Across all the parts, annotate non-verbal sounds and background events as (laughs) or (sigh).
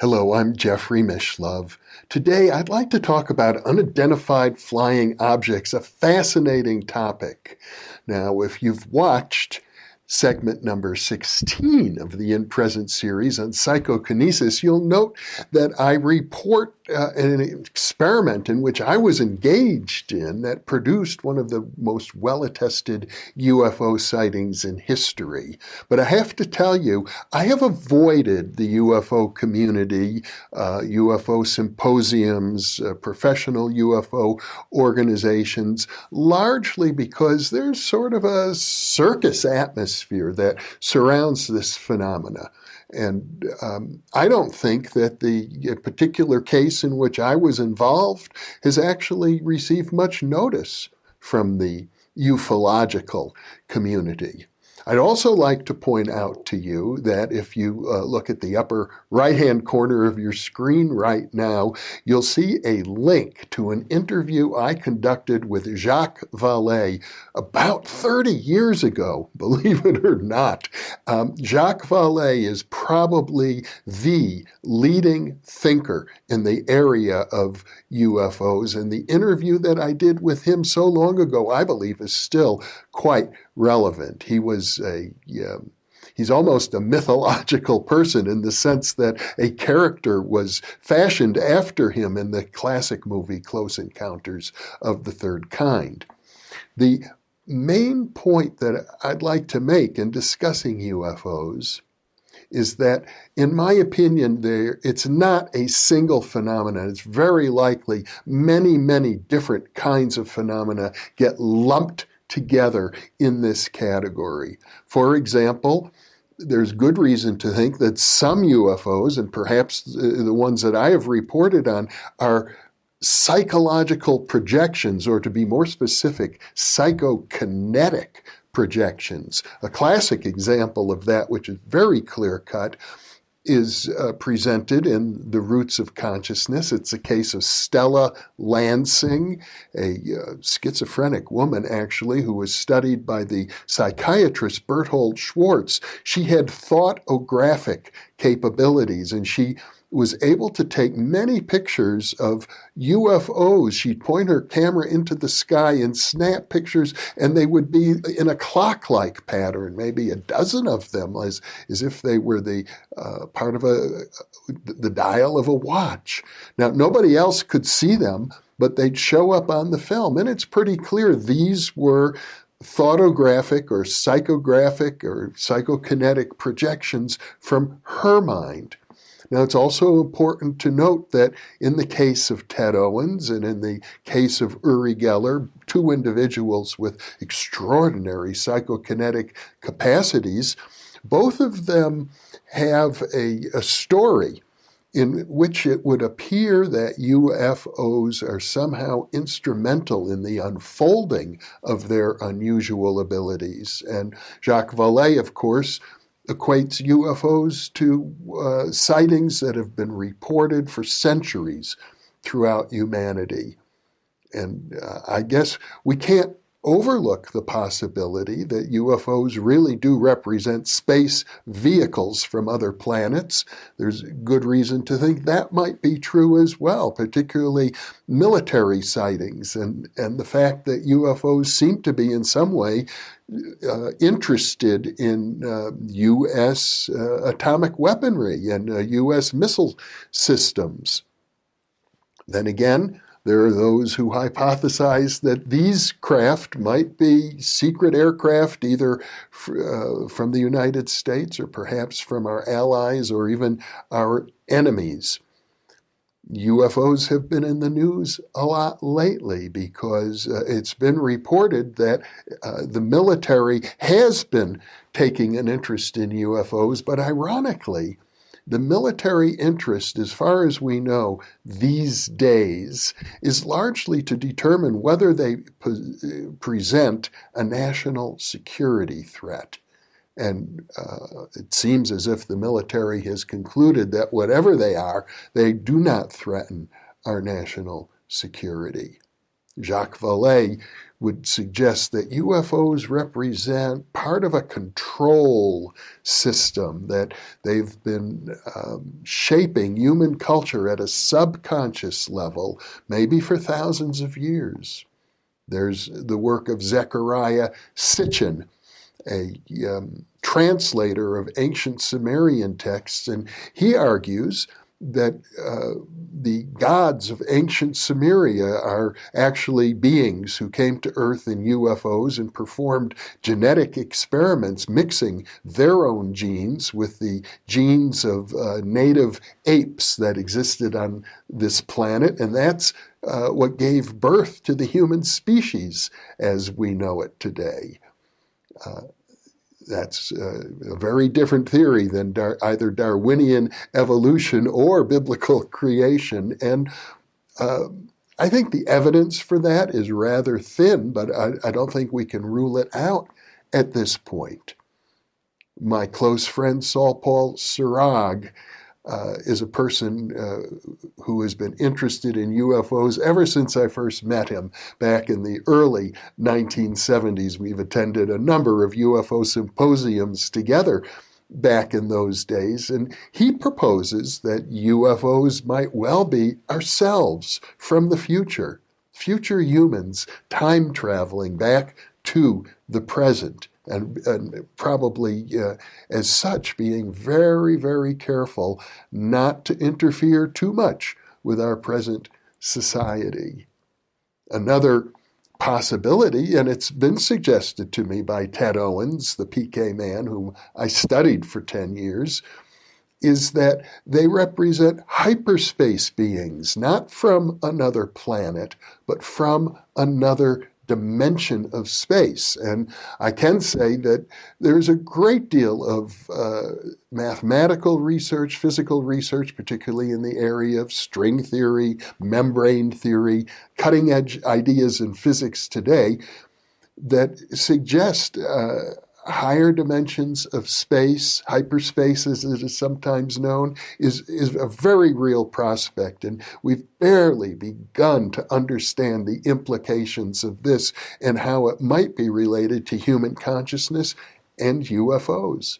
Hello, I'm Jeffrey Mishlove. Today I'd like to talk about unidentified flying objects, a fascinating topic. Now, if you've watched segment number 16 of the In Present series on psychokinesis, you'll note that I report uh, an experiment in which I was engaged in that produced one of the most well attested UFO sightings in history. But I have to tell you, I have avoided the UFO community, uh, UFO symposiums, uh, professional UFO organizations, largely because there's sort of a circus atmosphere that surrounds this phenomena. And um, I don't think that the particular case in which I was involved has actually received much notice from the ufological community. I'd also like to point out to you that if you uh, look at the upper right hand corner of your screen right now, you'll see a link to an interview I conducted with Jacques Vallée about 30 years ago, (laughs) believe it or not. Um, Jacques Vallée is probably the leading thinker in the area of UFOs, and the interview that I did with him so long ago, I believe, is still quite relevant. He was a um, he's almost a mythological person in the sense that a character was fashioned after him in the classic movie Close Encounters of the Third Kind. The main point that I'd like to make in discussing UFOs is that, in my opinion, there it's not a single phenomenon. It's very likely many, many different kinds of phenomena get lumped together in this category. For example, there's good reason to think that some UFOs, and perhaps the ones that I have reported on, are psychological projections, or to be more specific, psychokinetic projections. A classic example of that, which is very clear cut, is uh, presented in The Roots of Consciousness. It's a case of Stella Lansing, a uh, schizophrenic woman, actually, who was studied by the psychiatrist Berthold Schwarz. She had thoughtographic capabilities, and she was able to take many pictures of UFOs. She'd point her camera into the sky and snap pictures, and they would be in a clock like pattern, maybe a dozen of them, as, as if they were the uh, part of a, the dial of a watch. Now, nobody else could see them, but they'd show up on the film, and it's pretty clear these were thoughtographic or psychographic or psychokinetic projections from her mind. Now, it's also important to note that in the case of Ted Owens and in the case of Uri Geller, two individuals with extraordinary psychokinetic capacities, both of them have a, a story in which it would appear that UFOs are somehow instrumental in the unfolding of their unusual abilities. And Jacques Vallée, of course, equates UFOs to uh, sightings that have been reported for centuries throughout humanity. And uh, I guess we can't overlook the possibility that UFOs really do represent space vehicles from other planets. There's good reason to think that might be true as well, particularly military sightings and, and the fact that UFOs seem to be in some way uh, interested in uh, U.S. Uh, atomic weaponry and U.S. Uh, missile systems. Then again, there are those who hypothesize that these craft might be secret aircraft, either uh, from the United States or perhaps from our allies or even our enemies. UFOs have been in the news a lot lately because uh, it's been reported that uh, the military has been taking an interest in UFOs, but ironically, the military interest, as far as we know these days, is largely to determine whether they po- present a national security threat. And uh, it seems as if the military has concluded that whatever they are, they do not threaten our national security. Jacques Vallée, would suggest that UFOs represent part of a control system, that they've been um, shaping human culture at a subconscious level, maybe for thousands of years. There's the work of Zecharia Sitchin, a um, translator of ancient Sumerian texts, and he argues that uh, the gods of ancient Sumeria are actually beings who came to Earth in UFOs and performed genetic experiments mixing their own genes with the genes of uh, native apes that existed on this planet. And that's uh, what gave birth to the human species as we know it today. That's uh, a very different theory than Dar- either Darwinian evolution or biblical (laughs) creation. And uh, I think the evidence for that is rather thin, but I, I don't think we can rule it out at this point. My close friend Saul Paul Sirag uh, is a person uh, who has been interested in UFOs ever since I first met him back in the early 1970s. We've attended a number of UFO symposiums together back in those days, and he proposes that UFOs might well be ourselves from the future, future humans time traveling back to the present and, and probably uh, as such being very, very careful not to interfere too much with our present society. Another possibility, and it's been suggested to me by Ted Owens, the PK man whom I studied for 10 years, is that they represent hyperspace beings, not from another planet, but from another dimension of space. And I can say that there's a great deal of uh, mathematical research, physical research, particularly in the area of string theory, membrane theory, cutting edge ideas in physics today that suggest. Uh, higher dimensions of space, hyperspace as it is sometimes known, is, is a very real prospect. And we've barely begun to understand the implications of this and how it might be related to human consciousness and UFOs.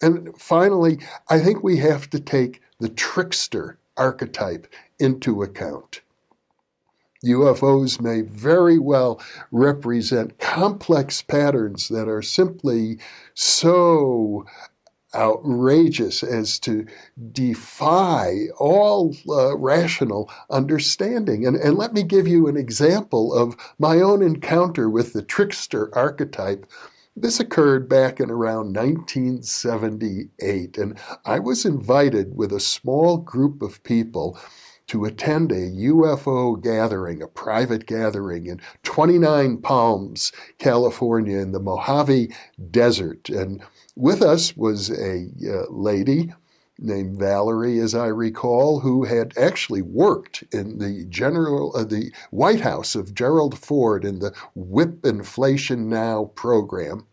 And finally, I think we have to take the trickster archetype into account. UFOs may very well represent complex patterns that are simply so outrageous as to defy all uh, rational understanding. And, and let me give you an example of my own encounter with the trickster archetype. This occurred back in around 1978, and I was invited with a small group of people to attend a UFO gathering, a private gathering in 29 Palms, California, in the Mojave Desert. And with us was a uh, lady named Valerie, as I recall, who had actually worked in the general, uh, the White House of Gerald Ford in the Whip Inflation Now program.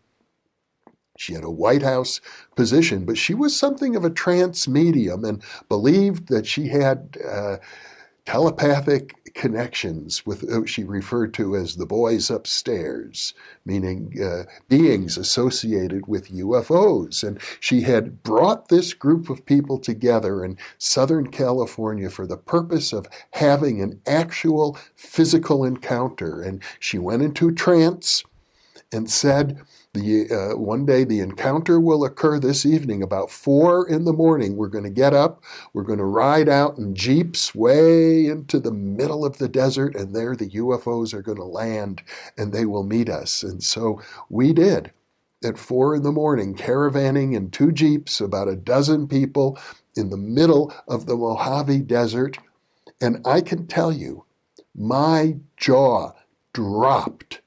She had a White House position, but she was something of a trance medium and believed that she had uh, telepathic connections with what she referred to as the boys upstairs, meaning uh, beings associated with UFOs. And she had brought this group of people together in Southern California for the purpose of having an actual physical encounter. And she went into trance and said, the, uh, one day the encounter will occur this evening about four in the morning. We're going to get up, we're going to ride out in jeeps way into the middle of the desert, and there the UFOs are going to land and they will meet us. And so we did at four in the morning, caravanning in two jeeps, about a dozen people in the middle of the Mojave Desert. And I can tell you, my jaw dropped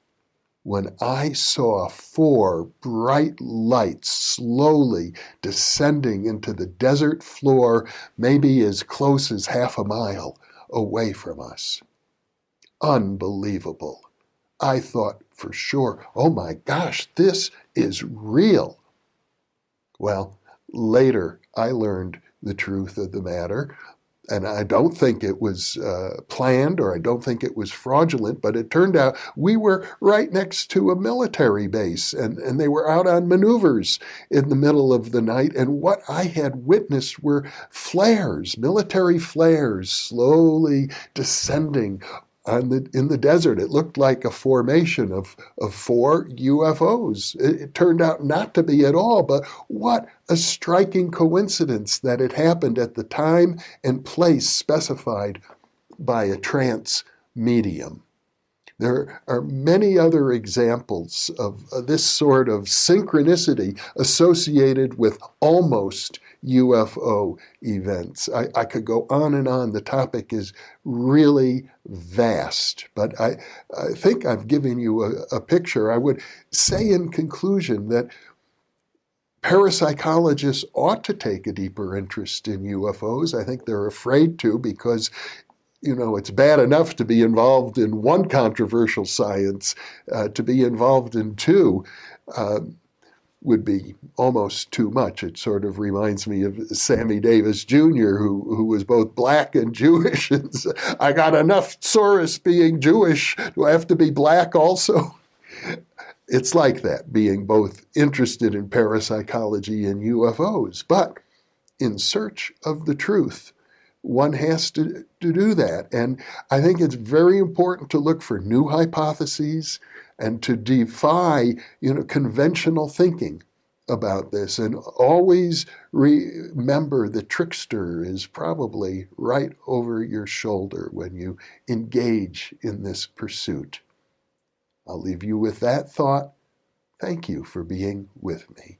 when I saw four bright lights slowly descending into the desert floor, maybe as close as half a mile away from us. Unbelievable. I thought for sure, oh my gosh, this is real. Well, later I learned the truth of the matter. And I don't think it was uh, planned or I don't think it was fraudulent, but it turned out we were right next to a military base and, and they were out on maneuvers in the middle of the night. And what I had witnessed were flares, military flares, slowly descending the, in the desert. It looked like a formation of, of four UFOs. It, it, turned out not to be at all, but what a striking coincidence that it happened at the time and place specified by a trance medium. There are many other examples of uh, this sort of synchronicity associated with almost UFO events. I, I, could go on and on. The topic is really vast, but I, I think I've given you a, a picture. I would say in conclusion that parapsychologists ought to take a deeper interest in UFOs. I think they're afraid to because you know, it's bad enough to be involved in one controversial science, uh, to be involved in two. Uh, would be almost too much. It sort of reminds me of Sammy Davis Jr., who, who was both black and Jewish. (laughs) I got enough tsuris being Jewish. Do I have to be black also? It's like that, being both interested in parapsychology and UFOs. But in search of the truth, one has to, to do that. And I think it's very important to look for new hypotheses, and to defy you know conventional thinking about this and always remember the trickster is probably right over your shoulder when you engage in this pursuit. I'll leave you with that thought. Thank you for being with me.